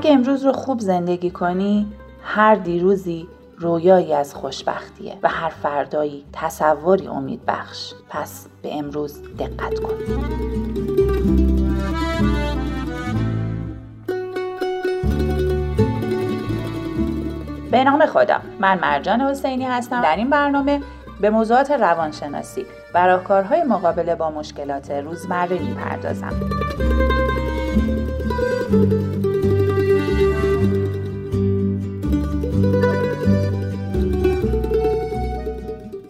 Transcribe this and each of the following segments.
اگه امروز رو خوب زندگی کنی هر دیروزی رویایی از خوشبختیه و هر فردایی تصوری امید بخش. پس به امروز دقت کن. به نام خدا من مرجان حسینی هستم. در این برنامه به موضوعات روانشناسی و راهکارهای مقابله با مشکلات روزمره می‌پردازم.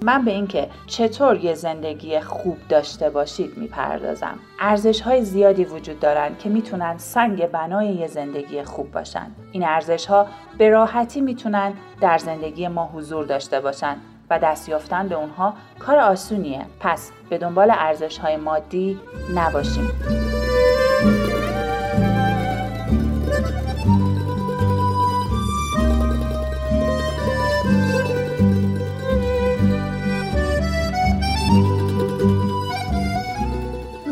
من به اینکه چطور یه زندگی خوب داشته باشید می‌پردازم. ارزش های زیادی وجود دارند که می‌تونن سنگ بنای یه زندگی خوب باشن. این ارزش ها به راحتی می‌تونن در زندگی ما حضور داشته باشن و دست یافتن به اونها کار آسونیه. پس به دنبال ارزش های مادی نباشیم.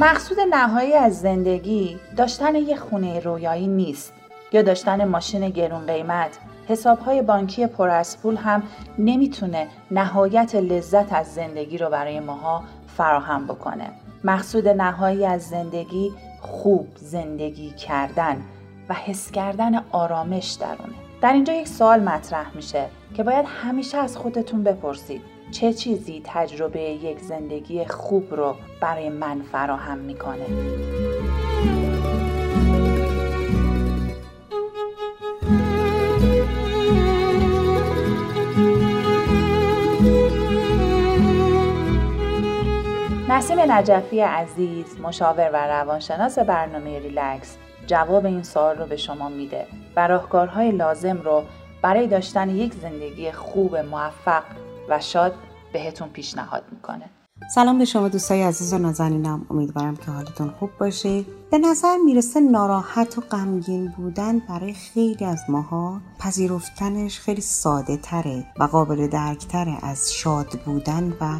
مقصود نهایی از زندگی داشتن یه خونه رویایی نیست. یا داشتن ماشین گرون قیمت حسابهای بانکی پر از پول هم نمی‌تونه نهایت لذت از زندگی رو برای ماها فراهم بکنه. مقصود نهایی از زندگی خوب زندگی کردن و حس کردن آرامش درونه. در اینجا یک سوال مطرح میشه که باید همیشه از خودتون بپرسید. چه چیزی تجربه یک زندگی خوب رو برای من فراهم می‌کنه؟ نسیم نجفی عزیز مشاور و روانشناس برنامه ریلکس جواب این سوال رو به شما میده و راهکارهای لازم رو برای داشتن یک زندگی خوب موفق و شاد بهتون پیشنهاد می‌کنه. سلام به شما دوستای عزیز و نازنینم. امیدوارم که حالتون خوب باشه. به نظر می‌رسه ناراحت و غمگین بودن برای خیلی از ماها پذیرفتنش خیلی ساده تره و قابل درک تره از شاد بودن و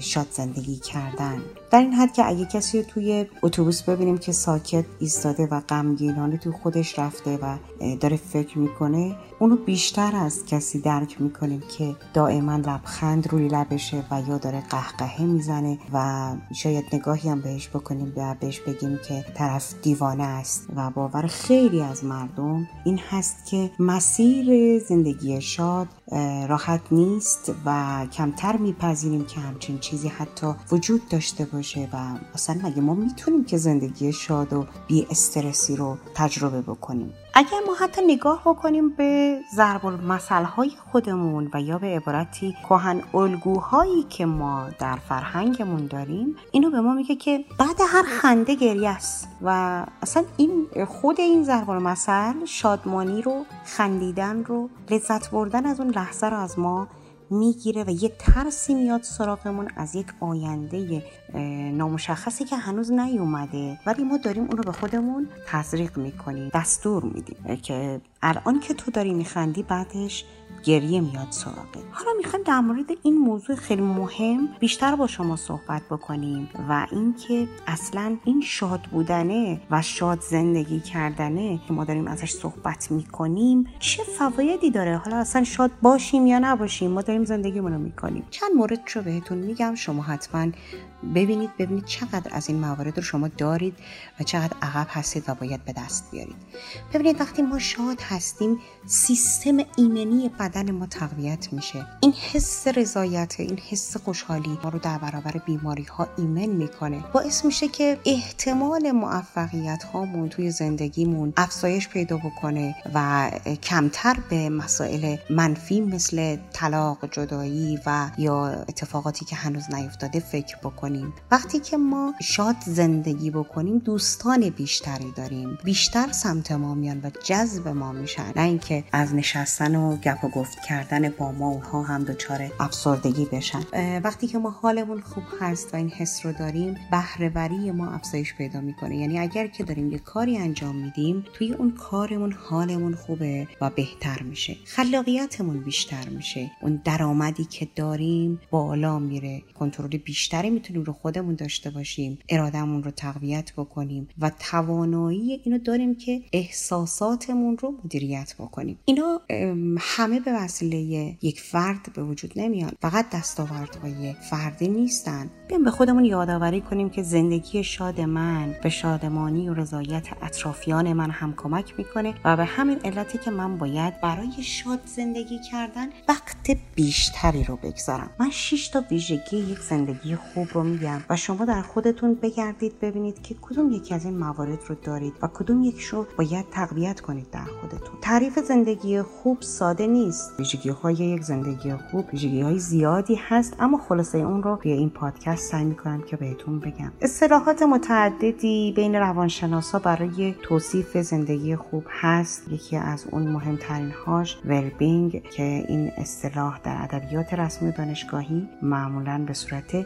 شاد زندگی کردن. در این حد که اگه کسی رو توی اتوبوس ببینیم که ساکت ایستاده و غمگینانه تو خودش رفته و داره فکر می‌کنه اونو بیشتر از کسی درک می‌کنیم که دائما لبخند روی لبشه و یا داره قهقهه می‌زنه و شاید نگاهی هم بهش بکنیم و بهش بگیم که طرف دیوانه است و باور خیلی از مردم این هست که مسیر زندگی شاد راحت نیست و کمتر میپذیریم که همچین چیزی حتی وجود داشته باشه و اصلا مگه ما می‌تونیم که زندگی شاد و بی استرسی رو تجربه بکنیم؟ اگر ما حتی نگاه بکنیم به ضرب های خودمون و یا به عبارتی کهن الگوهایی که ما در فرهنگمون داریم اینو به ما میگه که بعد هر خنده گریه است و اصلا این خود این ضرب المثل شادمانی رو خندیدن رو لذت بردن از اون لحظه رو از ما می‌گیره و یه ترسی میاد سراغمون از یک آینده نامشخصی که هنوز نیومده. ولی ما داریم اون رو به خودمون تزریق می‌کنیم دستور میدیم. که الان که تو داری میخندی بعدش گریه میاد سراغه حالا می‌خوایم در مورد این موضوع خیلی مهم بیشتر با شما صحبت بکنیم و اینکه اصلا این شاد بودنه و شاد زندگی کردنه که ما داریم ازش صحبت می‌کنیم چه فوایدی داره؟ حالا اصلا شاد باشیم یا نباشیم؟ ما داریم زندگیمون می‌کنیم. چند مورد رو بهتون میگم شما حتما ببینید ببینید چقدر از این موارد رو شما دارید و چقدر عقب هستید و باید به دست بیارید. ببینید وقتی ما شاد هستیم سیستم ایمنی بدن ما تقویت میشه. این حس رضایت این حس خوشحالی ما رو در برابر بیماری ها ایمن می‌کنه. باعث میشه که احتمال موفقیت هامون توی زندگیمون افزایش پیدا بکنه و کمتر به مسائل منفی مثل طلاق جدایی و یا اتفاقاتی که هنوز نیفتاده فکر بکنیم. وقتی که ما شاد زندگی بکنیم دوستان بیشتری داریم. بیشتر سمت ما میان و جذب ما میشن. نه اینکه از نشستن و گپ و جفت کردن با ما اونها هم دچار افسردگی بشن. وقتی که ما حالمون خوب هست و این حس رو داریم بهرهوری ما افزایش پیدا می‌کنه. یعنی اگر که داریم یه کاری انجام میدیم توی اون کارمون حالمون خوبه و بهتر میشه. خلاقیتمون بیشتر میشه. اون درآمدی که داریم بالا میره. کنترل بیشتری می‌تونیم رو خودمون داشته باشیم ارادهمون رو تقویت بکنیم و توانایی اینو داریم که احساساتمون رو مدیریت بکنیم. اینا همه به وسیله یک فرد به وجود نمیان. فقط دستاوردهای فردی نیستن. بیایم به خودمون یادآوری کنیم که زندگی شاد من به شادمانی و رضایت اطرافیان من هم کمک می‌کنه و به همین علتی که من باید برای شاد زندگی کردن وقت بیشتری رو بگذارم. من شش تا ویژگی یک زندگی خوب رو میگم. و شما در خودتون بگردید ببینید که کدوم یکی از این موارد رو دارید و کدوم یک رو باید تقویت کنید در خودتون. تعریف زندگی خوب ساده نیست. ویژگی های یک زندگی خوب ویژگی های زیادی هست اما خلاصه اون رو توی این پادکست سعی می‌کنم که بهتون بگم. اصطلاحات متعددی بین روانشناسا برای توصیف زندگی خوب هست. یکی از اون مهمترین هاش ولبینگ که این اصطلاح در ادبیات رسمی دانشگاهی معمولا به صورت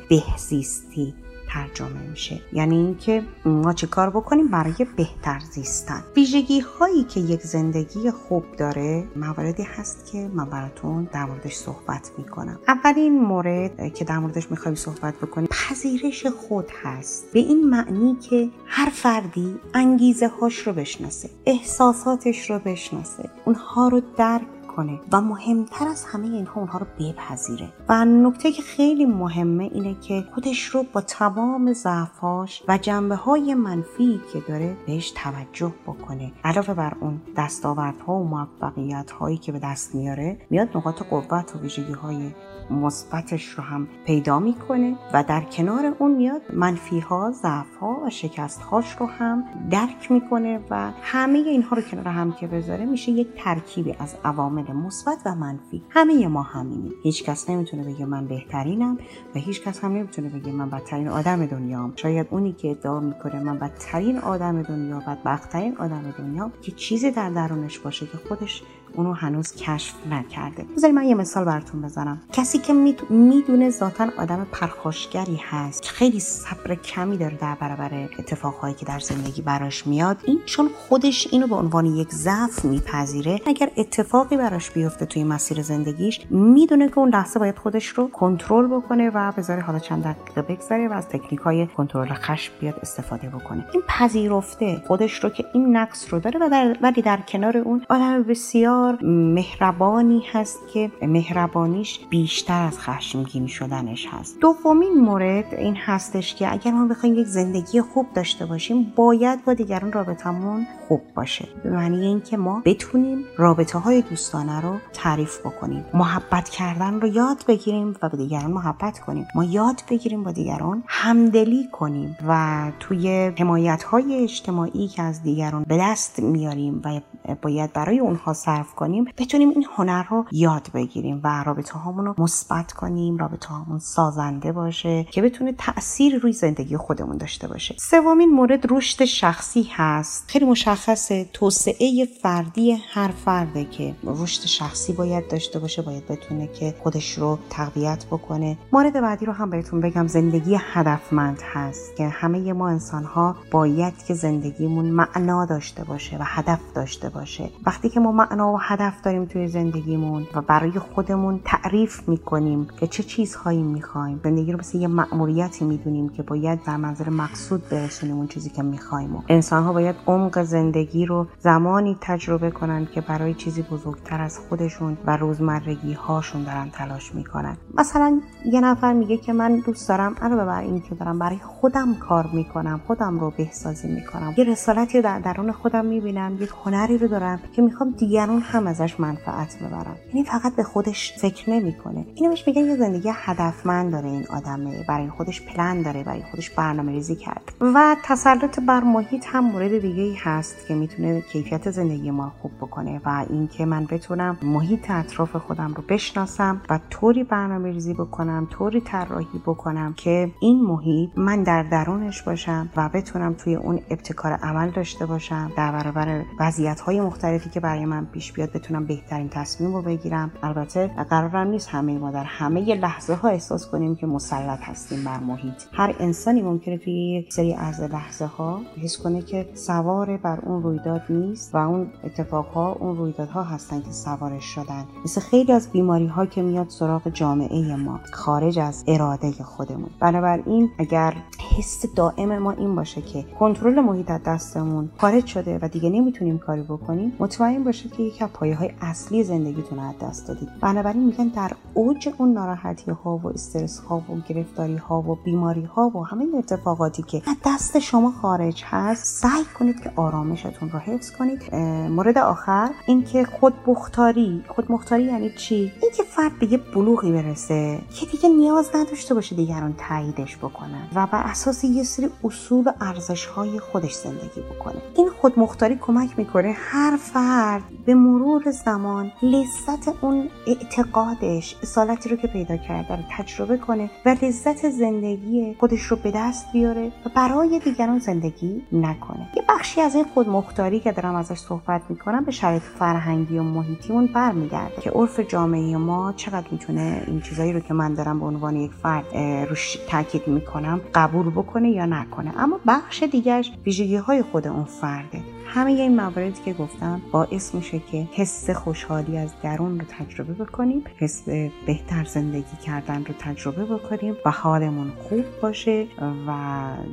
بهزیستی ترجمه میشه. یعنی اینکه ما چه کار بکنیم؟ برای بهتر زیستن. ویژگی هایی که یک زندگی خوب داره مواردی هست که من براتون در موردش صحبت می‌کنم. اولین مورد که در موردش می‌خوایم صحبت بکنیم پذیرش خود هست. به این معنی که هر فردی انگیزه هاش رو بشناسه احساساتش رو بشناسه. اونها رو درک کنه و مهمتر از همه اینها اونها رو بپذیره. و نکته که خیلی مهمه اینه که خودش رو با تمام ضعفاش و جنبه های منفی که داره بهش توجه بکنه. علاوه بر اون دستاوردها و موفقیت هایی که به دست میاره میاد نقاط قوت و ویژگی های مثبتش رو هم پیدا می‌کنه و در کنار اون میاد منفی ها ضعف ها و شکست هاش رو هم درک می‌کنه و همه اینها رو کنار هم که بذاره میشه یک ترکیبی از عوامل مثبت و منفی. همه ما همینیم. هیچ کس نمی‌تونه بگه من بهترینم و هیچ کس هم نمی‌تونه بگه من بدترین آدم دنیام. شاید اونی که ادعا می‌کنه من بدترین آدم دنیا بدبختترین آدم دنیا که چیزی در درونش باشه که خودش اونو هنوز کشف نکرده. بذارید من یه مثال براتون بزنم. کسی که می‌دونه ذاتا آدم پرخاشگری هست خیلی صبر کمی داره در برابر اتفاقهایی که در زندگی براش میاد این چون خودش اینو به عنوان یک ضعف میپذیره. اگر اتفاقی براش بیفته توی مسیر زندگیش می‌دونه که اون لحظه باید خودش رو کنترل بکنه و بذاره حالا چند دقیقه بگذره و از تکنیک های کنترل خشم بیاد استفاده بکنه. این پذیرفته خودش رو که این نقص رو داره و در ولی در کنار اون آدم بسیار مهربانی هست که مهربانیش بیشتر از خشمگین شدنش هست. دومین مورد این هستش که اگر ما بخوایم یک زندگی خوب داشته باشیم باید با دیگران رابطمون خوب باشه. به معنی اینکه ما بتونیم رابطه های دوستانه رو تعریف بکنیم. محبت کردن رو یاد بگیریم و به دیگران محبت کنیم. ما یاد بگیریم با دیگران همدلی کنیم و توی حمایت های اجتماعی که از دیگران به دست میاریم و باید برای اونها صرف کنیم بتونیم این هنر رو یاد بگیریم و رابطه هامون رو مثبت کنیم رابطه هامون سازنده باشه که بتونه تاثیر روی زندگی خودمون داشته باشه. سومین مورد رشد شخصی هست. خیلی مشخصه توسعه فردی هر فرده که رشد شخصی باید داشته باشه باید بتونه که خودش رو تقویت بکنه. مورد بعدی رو هم بهتون بگم زندگی هدفمند هست که همه ما انسان ها باید که زندگیمون معنا داشته باشه و هدف داشته باشه. وقتی که ما معنا و هدف داریم توی زندگیمون و برای خودمون تعریف می‌کنیم که چه چیزهایی می‌خوایم زندگی رو مثل یه مأموریتی می‌دونیم که باید در منظر مقصود برسونیم اون چیزی که می‌خوایم انسان ها باید عمق زندگی رو زمانی تجربه کنن که برای چیزی بزرگتر از خودشون و روزمرگی هاشون دارن تلاش می‌کنن. مثلا یه نفر میگه که من دوست دارم علاوه بر این که دارم برای خودم کار می‌کنم خودم رو بهسازی می‌کنم. یه رسالتی در درون خودم می‌بینم یک هنری رو دارم که می‌خوام دیگران هم ازش منفعت ببرن یعنی فقط به خودش فکر نمی‌کنه. اینو بهش میگن یه زندگی هدفمند داره این آدمه. برای خودش پلن داره برای خودش برنامه ریزی کرد و تسلط بر محیط هم مورد دیگه ای هست که می‌تونه کیفیت زندگی ما خوب بکنه و اینکه من بتونم محیط اطراف خودم رو بشناسم و طوری برنامه ریزی بکنم طوری طراحی بکنم که این محیط من در درونش باشم و بتونم توی اون ابتکار عمل داشته باشم. در برابر وضعیت های مختلفی که برای من پیش بیاد بتونم بهترین تصمیم رو بگیرم. البته قرارم نیست همه ما در همه لحظه ها احساس کنیم که مسلط هستیم بر محیط. هر انسانی ممکنه توی یک سری از لحظه ها حس کنه که سوار بر اون رویداد نیست و اون اتفاقها اون رویدادها هستن که سوارش شدن. مثل خیلی از بیماری ها که میاد سراغ جامعه ما خارج از اراده خودمون. بنابراین اگر حس دائم ما این باشه که کنترل محیط از دستمون خارج شده و دیگه نمی‌تونیم کاری بکنیم مطمئن باشه که یکی از پایه های اصلی زندگیتون از دست دادید. بنابراین میگن در اوج اون ناراحتی ها و استرس ها و گرفتاری ها و بیماری ها و همه اتفاقاتی که از دست شما خارج هست سعی کنید که آرامشتون رو حفظ کنید. مورد آخر اینکه خود بختاری خود مختاری یعنی چی؟ اینکه فرد به بلوغی برسه که دیگه نیاز نداشته باشه دیگران تاییدش بکنن. و اساس یه سری اصول و ارزش های خودش زندگی بکنه. این خود مختاری کمک می‌کنه هر فرد به مرور زمان لذت اون اعتقادش اصالتی رو که پیدا کرده رو تجربه کنه و لذت زندگی خودش رو به دست بیاره و برای دیگران زندگی نکنه. یه بخشی از این خود مختاری که دارم ازش صحبت می‌کنم به شرایط فرهنگی و محیطیمون برمیگرده که عرف جامعه ما چقدر می‌تونه این چیزایی رو که من دارم به عنوان یک فرد روش تاکید می‌کنم قبول بکنه یا نکنه. اما بخش دیگرش ویژگی های خود اون فرده. همه این مواردی که گفتم باعث میشه که حس خوشحالی از درون رو تجربه بکنیم حس بهتر زندگی کردن رو تجربه بکنیم و حالمون خوب باشه و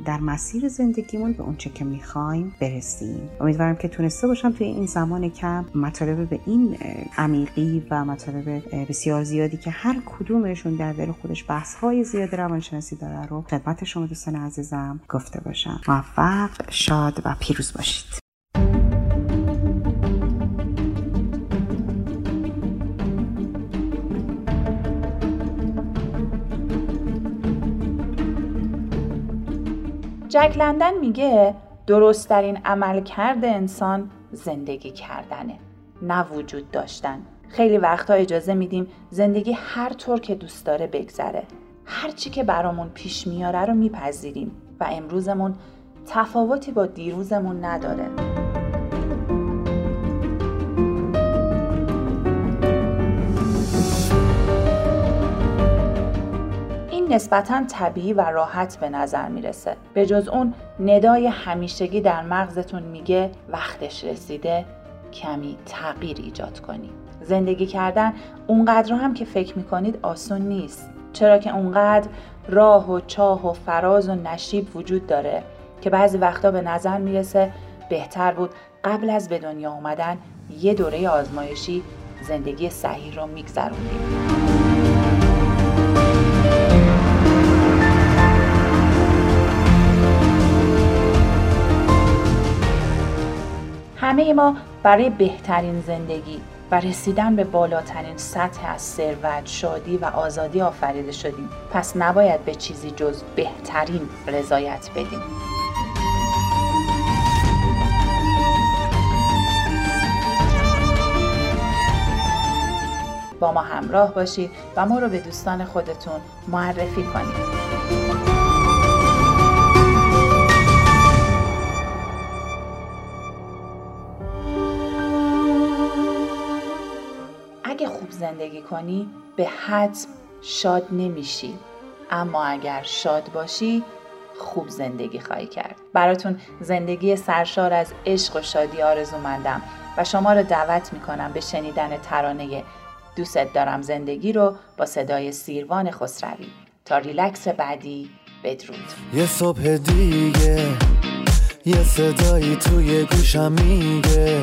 در مسیر زندگیمون به اونچه که می‌خوایم برسیم. امیدوارم که تونسته باشم توی این زمان کم مطالب به این عمیقی و مطالب بسیار زیادی که هر کدومشون در دل خودش بحث های زیاد روانشناسی داره رو خدمت شما دوستان عزیزم گفته باشم. موفق شاد و پیروز باشید. جک لندن میگه درستترین عمل کرده انسان زندگی کردنه نه وجود داشتن. خیلی وقتا اجازه میدیم زندگی هر طور که دوست داره بگذره. هر چی که برامون پیش میاره رو میپذیریم و امروزمون تفاوتی با دیروزمون نداره. نسبتا طبیعی و راحت به نظر می‌رسه. به جز اون ندای همیشگی در مغزتون میگه وقتش رسیده کمی تغییر ایجاد کنی. زندگی کردن اونقدر هم که فکر می‌کنید آسون نیست. چرا که اونقدر راه و چاه و فراز و نشیب وجود داره که بعضی وقتا به نظر می‌رسه بهتر بود قبل از به دنیا اومدن یه دوره آزمایشی زندگی صحیح رو میگذروندیم همه ما برای بهترین زندگی و رسیدن به بالاترین سطح از ثروت، شادی و آزادی آفریده شدیم. پس نباید به چیزی جز بهترین رضایت بدیم. با ما همراه باشید و ما رو به دوستان خودتون معرفی کنید. زندگی کنی به حتم شاد نمیشی. اما اگر شاد باشی خوب زندگی خواهی کرد. براتون زندگی سرشار از عشق و شادی آرزومندم و شما رو دعوت می‌کنم به شنیدن ترانه دوست دارم زندگی رو با صدای سیروان خسروی. تا ریلکس بعدی بدرود. یه صبح دیگه یه صدایی توی گوشم میگه.